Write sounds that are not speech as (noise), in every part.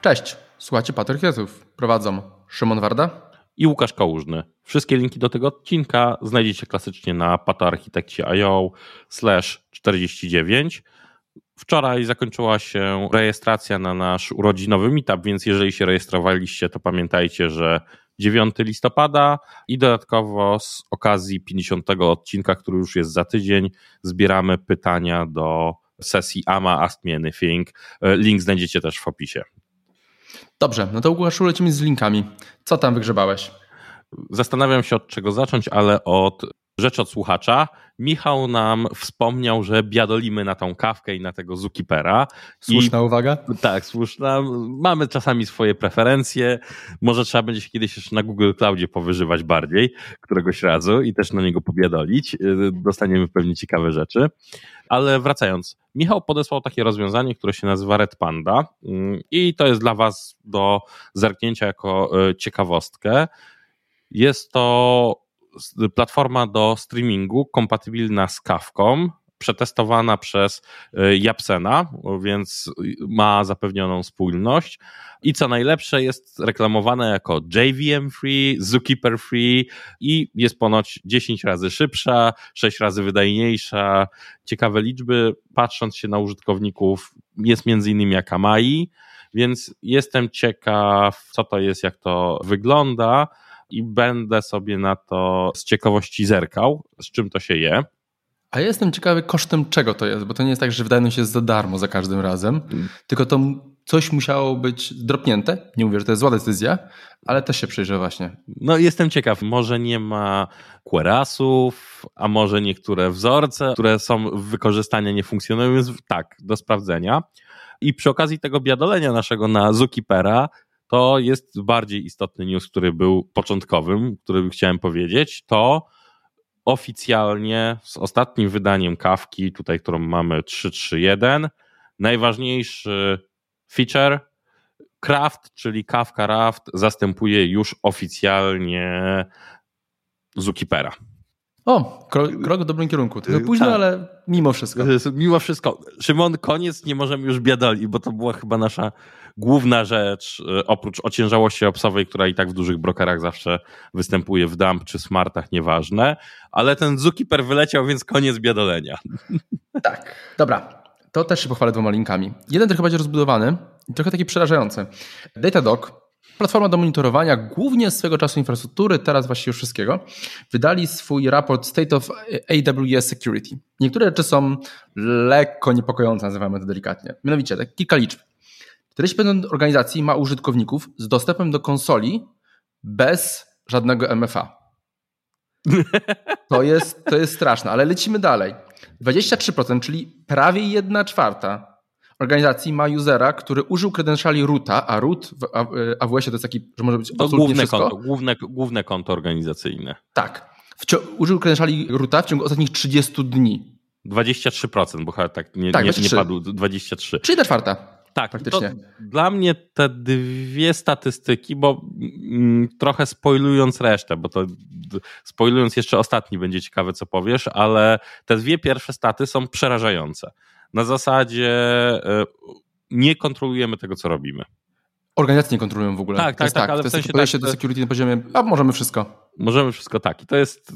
Cześć, słuchajcie Patriotów. Prowadzą Szymon Warda i Łukasz Kałużny. Wszystkie linki do tego odcinka znajdziecie klasycznie na patoarchitekcie.io slash 49. Wczoraj zakończyła się rejestracja na nasz urodzinowy meetup, więc jeżeli się rejestrowaliście, to pamiętajcie, że 9 listopada i dodatkowo z okazji 50 odcinka, który już jest za tydzień, zbieramy pytania do sesji AMA Ask Me Anything. Link znajdziecie też w opisie. Dobrze, no to Łukaszu lecimy z linkami. Co tam wygrzebałeś? Zastanawiam się od czego zacząć, ale od rzecz od słuchacza. Michał nam wspomniał, że biadolimy na tą kawkę i na tego Zukipera. Słuszna I, uwaga? Tak, słuszna. Mamy czasami swoje preferencje. Może trzeba będzie się kiedyś jeszcze na Google Cloudzie powyżywać bardziej któregoś razu i też na niego pobiadolić. Dostaniemy pewnie ciekawe rzeczy. Ale wracając, Michał podesłał takie rozwiązanie, które się nazywa Red Panda mm, i to jest dla Was do zerknięcia jako e, ciekawostkę. Jest to platforma do streamingu kompatybilna z Kawką, przetestowana przez e, Japsena, więc ma zapewnioną spójność. I co najlepsze, jest reklamowana jako JVM Free, Zookeeper Free i jest ponoć 10 razy szybsza, 6 razy wydajniejsza. Ciekawe liczby, patrząc się na użytkowników, jest między innymi Akamai, więc jestem ciekaw, co to jest, jak to wygląda i będę sobie na to z ciekawości zerkał, z czym to się je. A ja jestem ciekawy kosztem czego to jest, bo to nie jest tak, że wydajność jest za darmo za każdym razem, hmm. tylko to coś musiało być dropnięte. Nie mówię, że to jest zła decyzja, ale też się przyjrzę właśnie. No jestem ciekaw, może nie ma querasów, a może niektóre wzorce, które są w wykorzystaniu nie funkcjonują, więc tak, do sprawdzenia. I przy okazji tego biadolenia naszego na Zukipera to jest bardziej istotny news, który był początkowym, który chciałem powiedzieć, to oficjalnie z ostatnim wydaniem kawki, tutaj którą mamy 331, najważniejszy feature Craft, czyli kawka Raft zastępuje już oficjalnie Zukipera. O, krok, krok w dobrym kierunku. Trochę y, późno, tak. ale mimo wszystko. Mimo wszystko. Szymon, koniec, nie możemy już biadoli, bo to była chyba nasza główna rzecz, y, oprócz ociężałości obsowej, która i tak w dużych brokerach zawsze występuje w dump czy smartach, nieważne, ale ten Zukiper wyleciał, więc koniec biadolenia. (laughs) Tak, dobra. To też się pochwalę dwoma linkami. Jeden trochę bardziej rozbudowany trochę taki przerażający. Datadog, platforma do monitorowania głównie swego czasu infrastruktury, teraz właściwie już wszystkiego, wydali swój raport State of AWS Security. Niektóre rzeczy są lekko niepokojące, nazywamy to delikatnie. Mianowicie, tak, kilka liczb. 40% organizacji ma użytkowników z dostępem do konsoli bez żadnego MFA. To jest, to jest straszne, ale lecimy dalej. 23%, czyli prawie 1 czwarta organizacji ma usera, który użył credentiali roota, a root w AWS-ie to jest taki, że może być to główne wszystko. konto, główne, główne konto organizacyjne. Tak. użył credentiali roota w ciągu ostatnich 30 dni. 23%, bo tak nie, tak, nie, nie padł 23. Czyli ta czwarta. Tak, faktycznie. Dla mnie te dwie statystyki, bo mm, trochę spoilując resztę, bo to spoilując jeszcze ostatni będzie ciekawe, co powiesz, ale te dwie pierwsze staty są przerażające. Na zasadzie e, nie kontrolujemy tego, co robimy. Organizacje nie kontrolują w ogóle. Tak, tak, tak, tak, ale to w sensie podejście tak, do security na poziomie, a możemy wszystko. Możemy wszystko, tak. I to jest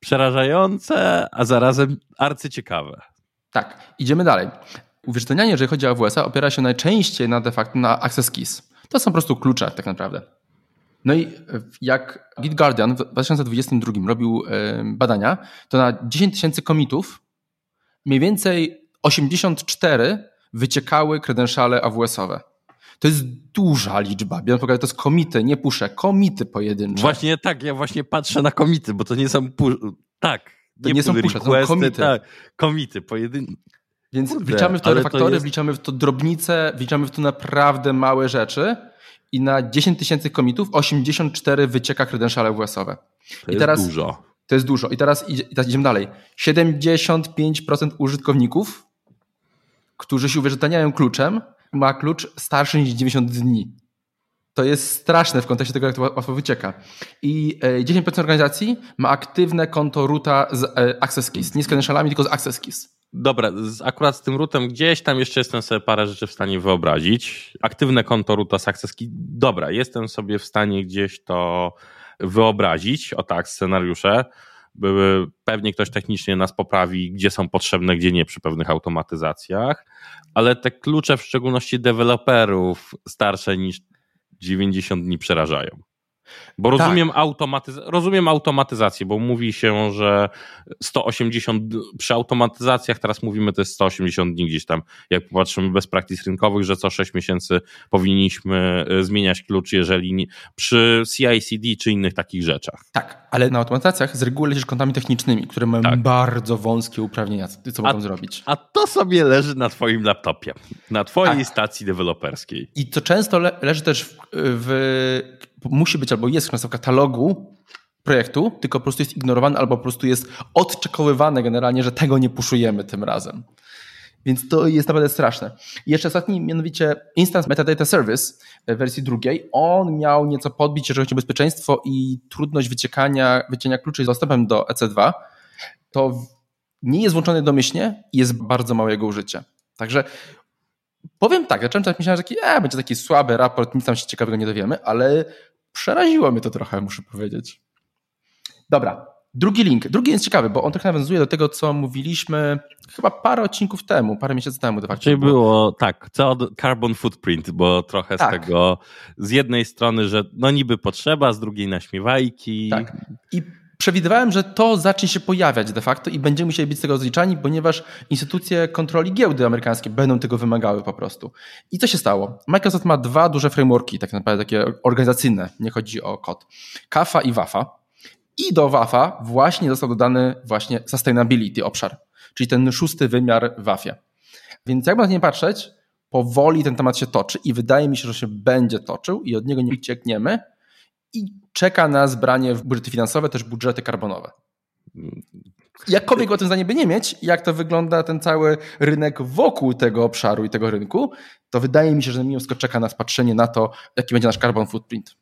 przerażające, a zarazem arcyciekawe. Tak, idziemy dalej. Uwierzytelnianie, jeżeli chodzi o AWS-a, opiera się najczęściej na de facto na access keys. To są po prostu klucze tak naprawdę. No i jak Git Guardian w 2022 robił badania, to na 10 tysięcy komitów mniej więcej 84 wyciekały credentiale AWS-owe. To jest duża liczba. Biorąc pod to jest komity, nie pusze, komity pojedyncze. Właśnie tak, ja właśnie patrzę na komity, bo to nie są pu- tak. To nie, nie są pusze, to są komity. Tak, komity, pojedyncze. Więc Kurde, wliczamy w to refaktory, to jest... wliczamy w to drobnice, wliczamy w to naprawdę małe rzeczy i na 10 tysięcy komitów 84 wycieka credentiale WS-owe. To I teraz, jest dużo. To jest dużo. I teraz, i teraz idziemy dalej. 75% użytkowników, którzy się uwierzytelniają kluczem, ma klucz starszy niż 90 dni. To jest straszne w kontekście tego, jak to łatwo wycieka. I 10% e, organizacji ma aktywne konto roota z e, Access Keys. Nie z credentialami, tylko z Access Keys. Dobra, akurat z tym rootem gdzieś tam jeszcze jestem sobie parę rzeczy w stanie wyobrazić. Aktywne konto roota success dobra, jestem sobie w stanie gdzieś to wyobrazić, o tak, scenariusze. Pewnie ktoś technicznie nas poprawi, gdzie są potrzebne, gdzie nie przy pewnych automatyzacjach, ale te klucze, w szczególności deweloperów starsze niż 90 dni przerażają. Bo rozumiem, tak. automatyz rozumiem automatyzację, bo mówi się, że 180 przy automatyzacjach, teraz mówimy, to jest 180 dni gdzieś tam, jak popatrzymy bez praktyk rynkowych, że co 6 miesięcy powinniśmy e, zmieniać klucz, jeżeli nie, przy CI/CD czy innych takich rzeczach. Tak, ale na automatyzacjach z reguły lecisz kontami technicznymi, które mają tak. bardzo wąskie uprawnienia, co mogą zrobić. A to sobie leży na twoim laptopie, na twojej tak. stacji deweloperskiej. I to często le leży też w, w musi być albo jest w katalogu projektu, tylko po prostu jest ignorowany, albo po prostu jest odczekowywane generalnie, że tego nie puszujemy tym razem. Więc to jest naprawdę straszne. I jeszcze ostatni, mianowicie Instance Metadata Service w wersji drugiej, on miał nieco podbić, jeżeli chodzi o bezpieczeństwo i trudność wyciekania, wycienia kluczy z dostępem do EC2. To nie jest włączony domyślnie i jest bardzo małe jego użycie. Także powiem tak, zacząłem tak myślałem, że taki, e, będzie taki słaby raport, nic tam się ciekawego nie dowiemy, ale przeraziło mnie to trochę, muszę powiedzieć. Dobra, drugi link. Drugi jest ciekawy, bo on trochę nawiązuje do tego, co mówiliśmy chyba parę odcinków temu, parę miesięcy temu. De facto. Czyli było, tak, co carbon footprint, bo trochę tak. z tego, z jednej strony, że no niby potrzeba, z drugiej naśmiewajki. Tak. I przewidywałem, że to zacznie się pojawiać de facto i będziemy musieli być z tego rozliczani, ponieważ instytucje kontroli giełdy amerykańskie będą tego wymagały po prostu. I co się stało? Microsoft ma dwa duże frameworki, tak naprawdę takie organizacyjne, nie chodzi o kod. KAFA i WAFA. I do WAFA właśnie został dodany właśnie sustainability obszar, czyli ten szósty wymiar w WAFie. Więc jakby na nie patrzeć, powoli ten temat się toczy i wydaje mi się, że się będzie toczył i od niego nie uciekniemy, i czeka na zbranie w budżety finansowe, też budżety karbonowe. Jakkolwiek o tym zdanie by nie mieć, jak to wygląda ten cały rynek wokół tego obszaru i tego rynku, to wydaje mi się, że mimo wszystko czeka nas patrzenie na to, jaki będzie nasz carbon footprint.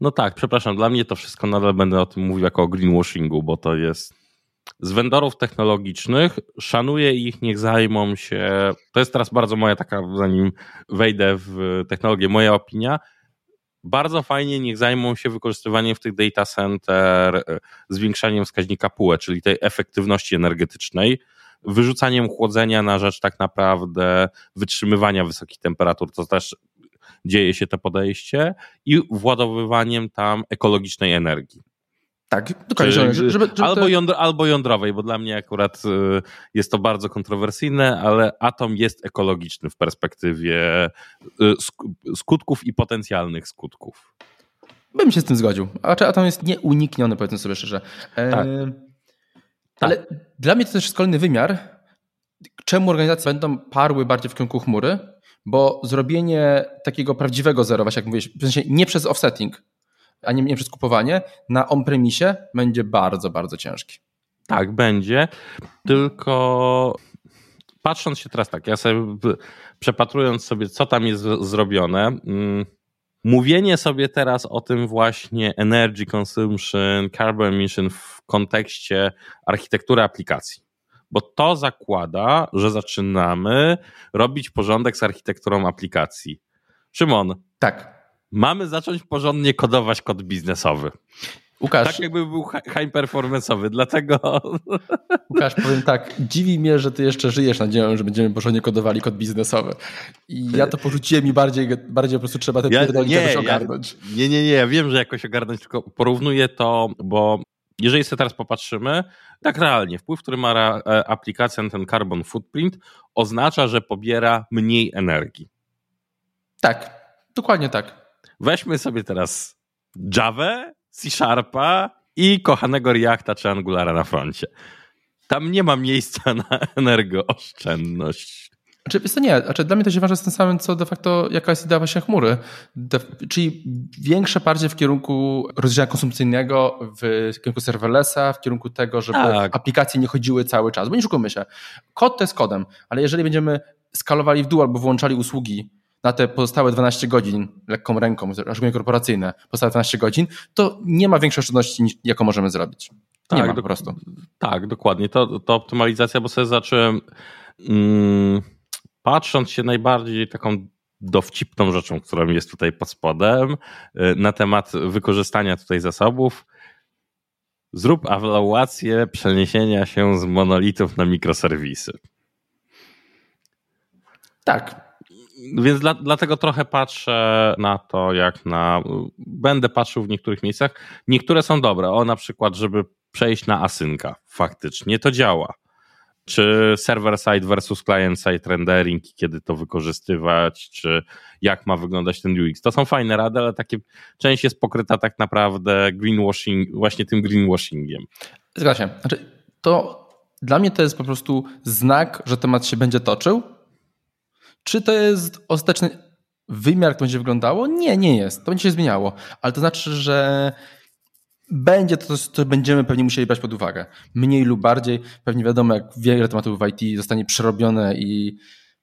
No tak, przepraszam, dla mnie to wszystko nadal będę o tym mówił jako o greenwashingu, bo to jest z vendorów technologicznych, szanuję ich, niech zajmą się. To jest teraz bardzo moja taka, zanim wejdę w technologię, moja opinia bardzo fajnie niech zajmą się wykorzystywaniem w tych data center, e, zwiększaniem wskaźnika PUE, czyli tej efektywności energetycznej, wyrzucaniem chłodzenia na rzecz tak naprawdę wytrzymywania wysokich temperatur, to też dzieje się to podejście, i władowywaniem tam ekologicznej energii. Tak, dokładnie. Żeby, żeby, żeby albo, jądro, albo jądrowej, bo dla mnie akurat y, jest to bardzo kontrowersyjne, ale atom jest ekologiczny w perspektywie y, skutków i potencjalnych skutków. Bym się z tym zgodził. A atom jest nieunikniony, powiedzmy sobie szczerze. E, tak. Ale tak. dla mnie to też jest kolejny wymiar, czemu organizacje będą parły bardziej w kierunku chmury, bo zrobienie takiego prawdziwego zero, właśnie jak mówiłeś, w sensie nie przez offsetting, a nie, nie przez kupowanie, na on-premisie będzie bardzo, bardzo ciężki. Tak, będzie. Tylko patrząc się teraz tak, ja sobie przepatrując sobie, co tam jest zrobione, mm, mówienie sobie teraz o tym właśnie energy consumption, carbon emission w kontekście architektury aplikacji. Bo to zakłada, że zaczynamy robić porządek z architekturą aplikacji. Szymon. Tak mamy zacząć porządnie kodować kod biznesowy. Łukasz. Tak jakby był high performanceowy, dlatego. (laughs) Łukasz, powiem tak, dziwi mnie, że ty jeszcze żyjesz nadzieją, że będziemy porządnie kodowali kod biznesowy. I ja to porzuciłem i bardziej, bardziej po prostu trzeba te ja, pierdolki jakoś ogarnąć. Ja, nie, nie, nie, ja wiem, że jakoś ogarnąć, tylko porównuję to, bo jeżeli sobie teraz popatrzymy, tak realnie, wpływ, który ma e, aplikacja na ten carbon footprint, oznacza, że pobiera mniej energii. Tak, dokładnie tak. Weźmy sobie teraz Java, C Sharpa i kochanego Reacta czy Angulara na froncie. Tam nie ma miejsca na energooszczędność. Znaczy, to nie, znaczy dla mnie to się ważne z tym samym, co de facto jaka jest idea właśnie chmury. De, czyli większe parcie w kierunku rozdziału konsumpcyjnego, w kierunku serverlessa, w kierunku tego, żeby tak. aplikacje nie chodziły cały czas. Bo nie szukamy się. Kod to jest kodem, ale jeżeli będziemy skalowali w dół albo włączali usługi na te pozostałe 12 godzin lekką ręką, szczególnie korporacyjne, pozostałe 12 godzin, to nie ma większej oszczędności, jaką możemy zrobić. Tak, nie ma po prostu. Tak, dokładnie. To, to optymalizacja, bo sobie zacząłem mm, patrząc się najbardziej taką dowcipną rzeczą, którą jest tutaj pod spodem, y, na temat wykorzystania tutaj zasobów. Zrób ewaluację przeniesienia się z monolitów na mikroserwisy. Tak. Więc dla, dlatego trochę patrzę na to, jak na. Będę patrzył w niektórych miejscach. Niektóre są dobre. O, na przykład, żeby przejść na asynka. Faktycznie to działa czy server-side versus client-side rendering, kiedy to wykorzystywać, czy jak ma wyglądać ten UX. To są fajne rady, ale takie część jest pokryta tak naprawdę greenwashing, właśnie tym greenwashingiem. Zgadza się. Znaczy, to dla mnie to jest po prostu znak, że temat się będzie toczył. Czy to jest ostateczny wymiar, to będzie wyglądało? Nie, nie jest. To będzie się zmieniało. Ale to znaczy, że będzie to, co będziemy pewnie musieli brać pod uwagę. Mniej lub bardziej. Pewnie wiadomo, jak wiele tematów w IT zostanie przerobione i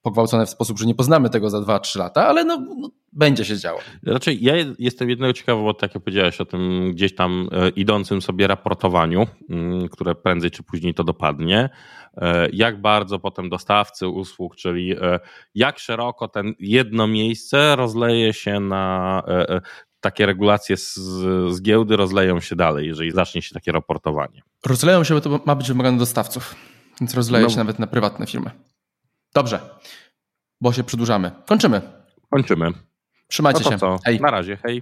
pogwałcone w sposób, że nie poznamy tego za 2-3 lata, ale no, no, będzie się działo. Raczej ja jestem jednego ciekawy, bo tak jak powiedziałeś o tym gdzieś tam e, idącym sobie raportowaniu, mm, które prędzej czy później to dopadnie. E, jak bardzo potem dostawcy usług, czyli e, jak szeroko ten jedno miejsce rozleje się na takie regulacje z, z giełdy rozleją się dalej, jeżeli zacznie się takie raportowanie. Rozleją się, bo to ma być wymagane dostawców, więc rozleje no. się nawet na prywatne firmy. Dobrze, bo się przedłużamy. Kończymy. Kończymy. Trzymajcie no się. Co? Hej. Na razie, hej.